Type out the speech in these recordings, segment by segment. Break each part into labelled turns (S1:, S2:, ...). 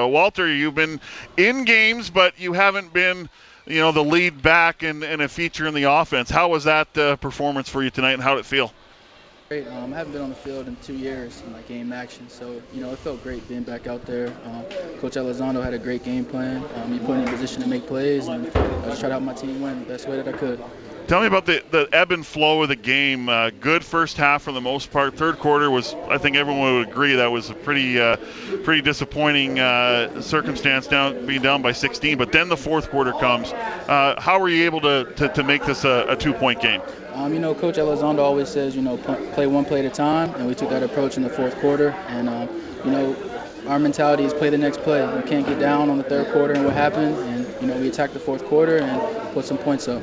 S1: Uh, Walter, you've been in games, but you haven't been, you know, the lead back and, and a feature in the offense. How was that uh, performance for you tonight, and how did it feel?
S2: Great. Um, I haven't been on the field in two years in like game action, so you know it felt great being back out there. Um, Coach Elizondo had a great game plan. Um, he put me in position to make plays, and I just tried help my team win the best way that I could.
S1: Tell me about the, the ebb and flow of the game. Uh, good first half for the most part. Third quarter was, I think everyone would agree, that was a pretty uh, pretty disappointing uh, circumstance, down being down by 16. But then the fourth quarter comes. Uh, how were you able to, to, to make this a, a two-point game?
S2: Um, you know, Coach Elizondo always says, you know, play one play at a time, and we took that approach in the fourth quarter. And um, you know, our mentality is play the next play. You can't get down on the third quarter and what happened. And you know, we attacked the fourth quarter and put some points up.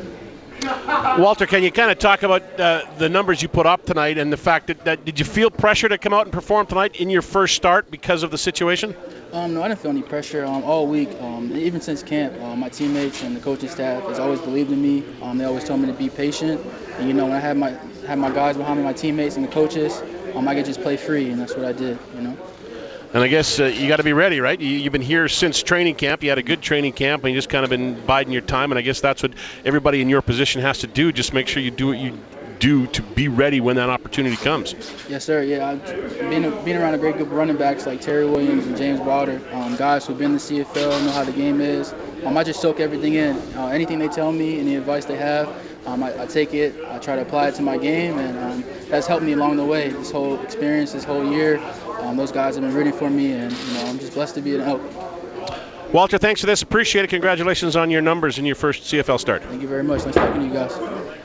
S3: Walter, can you kind of talk about uh, the numbers you put up tonight and the fact that, that, did you feel pressure to come out and perform tonight in your first start because of the situation?
S2: Um, no, I didn't feel any pressure um, all week. Um, even since camp, uh, my teammates and the coaching staff has always believed in me. Um, they always told me to be patient. And you know, when I had my had my guys behind me, my teammates and the coaches, um, I could just play free, and that's what I did. You know.
S3: And I guess uh, you got to be ready, right? You, have been here since training camp. You had a good training camp, and you just kind of been biding your time. And I guess that's what everybody in your position has to do. Just make sure you do what you do to be ready when that opportunity comes.
S2: Yes, sir. Yeah, I've being around a great group of running backs like Terry Williams and James Wilder, um, guys who've been in the CFL, know how the game is. Um, I just soak everything in. Uh, anything they tell me, any advice they have, um, I, I, take it. I try to apply it to my game, and um, that's helped me along the way. This whole experience, this whole year, um, those guys have been rooting for me, and you know, I'm just blessed to be an help.
S3: Walter, thanks for this. Appreciate it. Congratulations on your numbers in your first CFL start.
S2: Thank you very much. Nice talking to you guys.